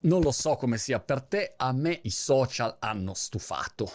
Non lo so come sia per te, a me i social hanno stufato.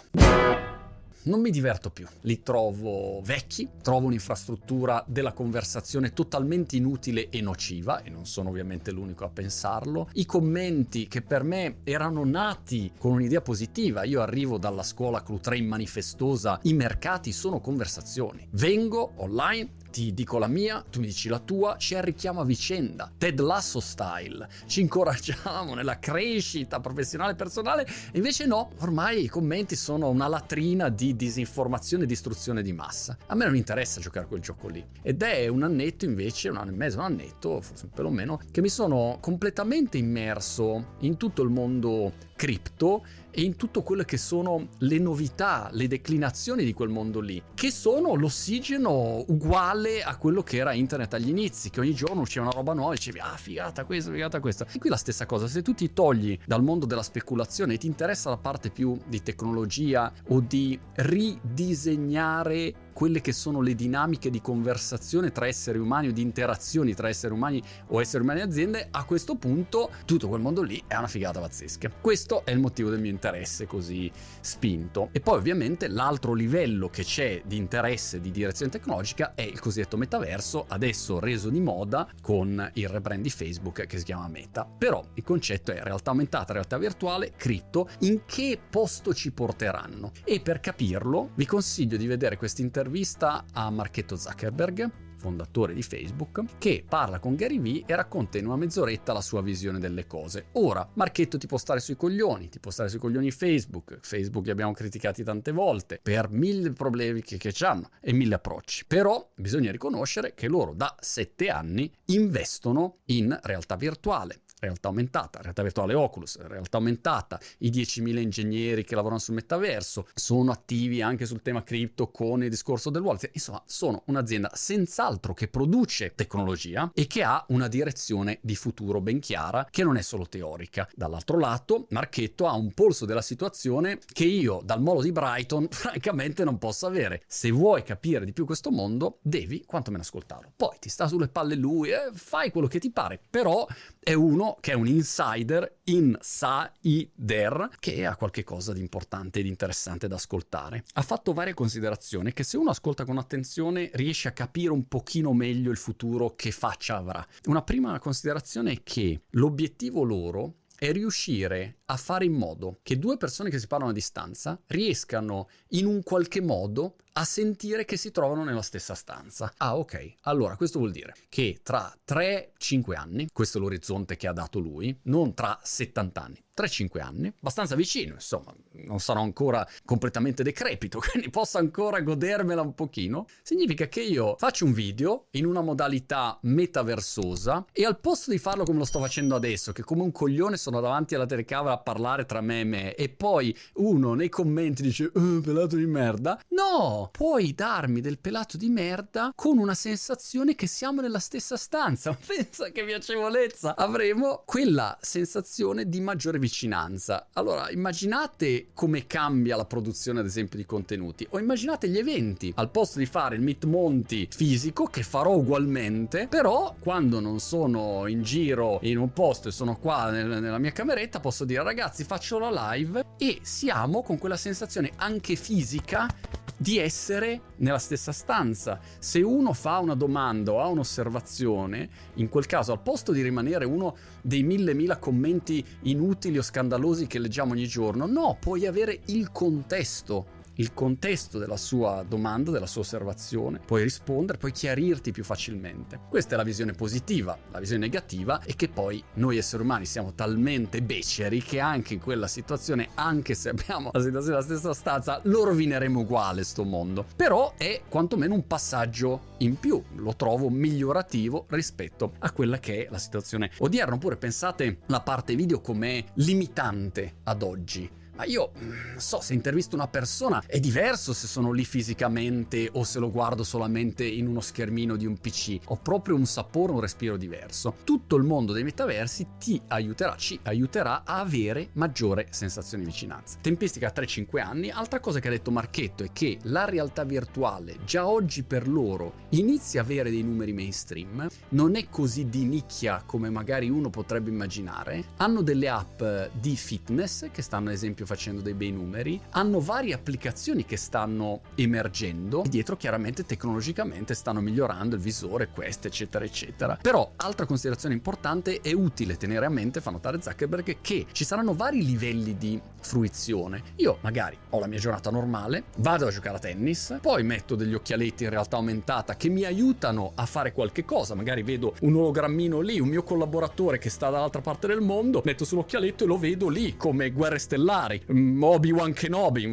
Non mi diverto più, li trovo vecchi, trovo un'infrastruttura della conversazione totalmente inutile e nociva, e non sono ovviamente l'unico a pensarlo. I commenti che per me erano nati con un'idea positiva, io arrivo dalla scuola Clutrain manifestosa, i mercati sono conversazioni. Vengo online, ti dico la mia, tu mi dici la tua, ci arricchiamo a vicenda. Ted Lasso style, ci incoraggiamo nella crescita professionale e personale, e invece no, ormai i commenti sono una latrina di disinformazione e distruzione di massa. A me non interessa giocare quel gioco lì. Ed è un annetto invece, un anno e mezzo, un annetto, forse un pelo meno, che mi sono completamente immerso in tutto il mondo cripto e in tutto quello che sono le novità, le declinazioni di quel mondo lì, che sono l'ossigeno uguale a quello che era internet agli inizi, che ogni giorno usciva una roba nuova e dicevi ah figata questa, figata questa. E qui la stessa cosa, se tu ti togli dal mondo della speculazione e ti interessa la parte più di tecnologia o di ridisegnare quelle che sono le dinamiche di conversazione tra esseri umani o di interazioni tra esseri umani o esseri umani e aziende, a questo punto tutto quel mondo lì è una figata pazzesca. Questo è il motivo del mio interesse così spinto. E poi ovviamente l'altro livello che c'è di interesse di direzione tecnologica è il cosiddetto metaverso, adesso reso di moda con il rebrand di Facebook che si chiama Meta. Però il concetto è realtà aumentata, realtà virtuale, cripto, in che posto ci porteranno? E per capirlo vi consiglio di vedere questo interesse un'intervista a Marchetto Zuckerberg, fondatore di Facebook, che parla con Gary Vee e racconta in una mezz'oretta la sua visione delle cose. Ora, Marchetto ti può stare sui coglioni, ti può stare sui coglioni Facebook, Facebook li abbiamo criticati tante volte per mille problemi che, che hanno e mille approcci, però bisogna riconoscere che loro da sette anni investono in realtà virtuale, realtà aumentata, realtà virtuale Oculus, realtà aumentata, i 10.000 ingegneri che lavorano sul metaverso, sono attivi anche sul tema cripto con il discorso del wallet, insomma sono un'azienda senz'altro che produce tecnologia e che ha una direzione di futuro ben chiara che non è solo teorica. Dall'altro lato Marchetto ha un polso della situazione che io dal molo di Brighton francamente non posso avere. Se vuoi capire di più questo mondo devi quantomeno ascoltarlo. Poi ti sta sulle palle lui, eh, fai quello che ti pare, però è uno che è un insider, insider, che ha qualche cosa di importante e interessante da ascoltare. Ha fatto varie considerazioni che se uno ascolta con attenzione riesce a capire un pochino meglio il futuro che faccia avrà. Una prima considerazione è che l'obiettivo loro è riuscire a fare in modo che due persone che si parlano a distanza riescano in un qualche modo a sentire che si trovano nella stessa stanza. Ah, ok. Allora, questo vuol dire che tra 3-5 anni, questo è l'orizzonte che ha dato lui, non tra 70 anni, 3-5 anni, abbastanza vicino, insomma, non sarò ancora completamente decrepito, quindi posso ancora godermela un pochino. Significa che io faccio un video in una modalità metaversosa e al posto di farlo come lo sto facendo adesso, che come un coglione sono davanti alla telecamera parlare tra me e me, e poi uno nei commenti dice, oh, pelato di merda, no! puoi darmi del pelato di merda con una sensazione che siamo nella stessa stanza. Pensa che piacevolezza avremo quella sensazione di maggiore vicinanza. Allora, immaginate come cambia la produzione, ad esempio, di contenuti, o immaginate gli eventi. Al posto di fare il Meet Monty fisico, che farò ugualmente, però quando non sono in giro in un posto e sono qua nel, nella mia cameretta, posso dire ragazzi, faccio la live e siamo con quella sensazione anche fisica di essere nella stessa stanza. Se uno fa una domanda o ha un'osservazione, in quel caso al posto di rimanere uno dei mille mila commenti inutili o scandalosi che leggiamo ogni giorno, no, puoi avere il contesto il contesto della sua domanda, della sua osservazione, puoi rispondere, puoi chiarirti più facilmente. Questa è la visione positiva, la visione negativa è che poi noi esseri umani siamo talmente beceri che anche in quella situazione, anche se abbiamo la situazione nella stessa stanza, lo rovineremo uguale sto mondo. Però è quantomeno un passaggio in più, lo trovo migliorativo rispetto a quella che è la situazione odierna. Oppure pensate la parte video come limitante ad oggi ma io mm, so se intervisto una persona è diverso se sono lì fisicamente o se lo guardo solamente in uno schermino di un PC. Ho proprio un sapore, un respiro diverso. Tutto il mondo dei metaversi ti aiuterà, ci aiuterà a avere maggiore sensazione di vicinanza. Tempistica 3-5 anni. Altra cosa che ha detto Marchetto è che la realtà virtuale già oggi per loro inizia a avere dei numeri mainstream, non è così di nicchia come magari uno potrebbe immaginare. Hanno delle app di fitness che stanno ad esempio facendo dei bei numeri, hanno varie applicazioni che stanno emergendo dietro chiaramente tecnologicamente stanno migliorando il visore, queste eccetera eccetera. Però altra considerazione importante è utile tenere a mente, fa notare Zuckerberg, che ci saranno vari livelli di fruizione. Io magari ho la mia giornata normale, vado a giocare a tennis, poi metto degli occhialetti in realtà aumentata che mi aiutano a fare qualche cosa, magari vedo un ologrammino lì, un mio collaboratore che sta dall'altra parte del mondo, metto sull'occhialetto e lo vedo lì come guerre stellari, mm, Obi-Wan Kenobi.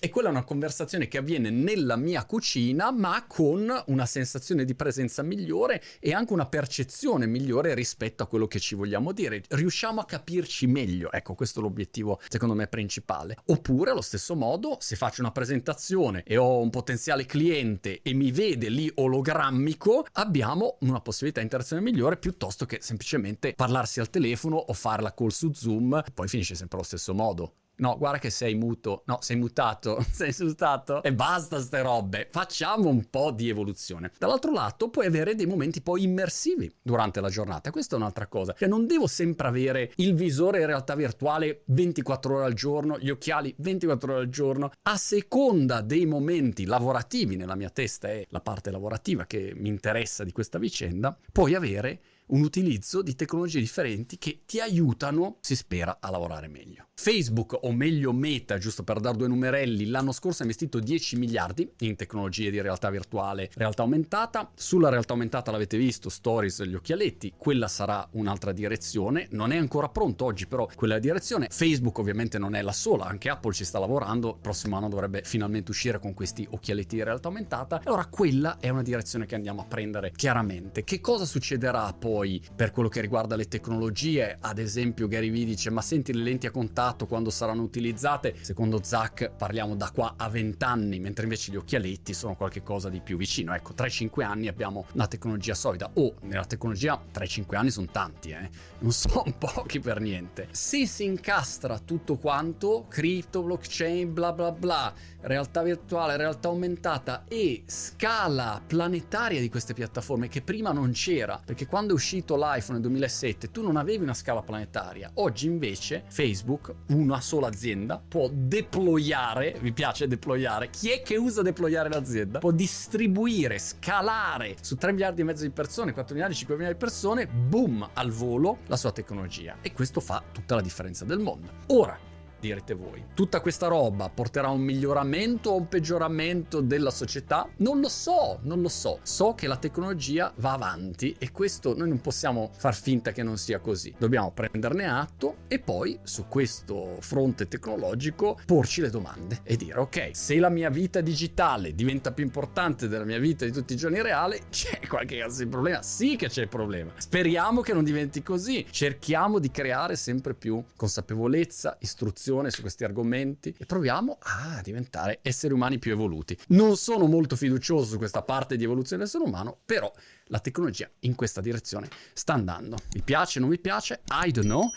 E quella è una conversazione che avviene nella mia cucina, ma con una sensazione di presenza migliore e anche una percezione migliore rispetto a quello che ci vogliamo dire. Riusciamo a capirci meglio. Ecco, questo è l'obiettivo, secondo me, principale. Oppure, allo stesso modo, se faccio una presentazione e ho un potenziale cliente e mi vede lì ologrammico, abbiamo una possibilità di interazione migliore piuttosto che semplicemente parlarsi al telefono o fare la call su Zoom, poi finisce sempre allo stesso modo. No, guarda che sei muto. No, sei mutato. sei mutato. E basta ste robe. Facciamo un po' di evoluzione. Dall'altro lato, puoi avere dei momenti poi immersivi durante la giornata. Questa è un'altra cosa. Cioè, non devo sempre avere il visore in realtà virtuale 24 ore al giorno, gli occhiali 24 ore al giorno. A seconda dei momenti lavorativi, nella mia testa è la parte lavorativa che mi interessa di questa vicenda, puoi avere un utilizzo di tecnologie differenti che ti aiutano, si spera, a lavorare meglio. Facebook, o meglio Meta, giusto per dare due numerelli, l'anno scorso ha investito 10 miliardi in tecnologie di realtà virtuale, realtà aumentata. Sulla realtà aumentata l'avete visto, stories, gli occhialetti, quella sarà un'altra direzione. Non è ancora pronto oggi, però quella direzione. Facebook ovviamente non è la sola, anche Apple ci sta lavorando. Il prossimo anno dovrebbe finalmente uscire con questi occhialetti di realtà aumentata. Allora quella è una direzione che andiamo a prendere chiaramente. Che cosa succederà poi per quello che riguarda le tecnologie? Ad esempio Gary Vee dice "Ma senti le lenti a contatto quando saranno utilizzate. Secondo Zach parliamo da qua a 20 anni, mentre invece gli occhialetti sono qualcosa di più vicino. Ecco, 3-5 anni abbiamo una tecnologia solida. O oh, nella tecnologia 3-5 anni sono tanti, eh. Non sono pochi per niente. Se si incastra tutto quanto, cripto, blockchain, bla bla bla, realtà virtuale, realtà aumentata e scala planetaria di queste piattaforme che prima non c'era, perché quando è uscito l'iPhone nel 2007 tu non avevi una scala planetaria. Oggi invece Facebook una sola azienda può deployare, vi piace deployare? Chi è che usa deployare l'azienda? Può distribuire, scalare su 3 miliardi e mezzo di persone, 4 miliardi, 5 miliardi di persone, boom, al volo la sua tecnologia. E questo fa tutta la differenza del mondo. Ora, direte voi. Tutta questa roba porterà a un miglioramento o un peggioramento della società? Non lo so, non lo so. So che la tecnologia va avanti e questo noi non possiamo far finta che non sia così. Dobbiamo prenderne atto e poi su questo fronte tecnologico porci le domande e dire ok, se la mia vita digitale diventa più importante della mia vita di tutti i giorni reale, c'è qualche caso di problema? Sì che c'è il problema. Speriamo che non diventi così. Cerchiamo di creare sempre più consapevolezza, istruzione riflessione su questi argomenti e proviamo a diventare esseri umani più evoluti. Non sono molto fiducioso su questa parte di evoluzione dell'essere umano, però la tecnologia in questa direzione sta andando. Mi piace, non mi piace? I don't know.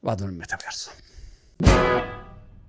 Vado nel metaverso.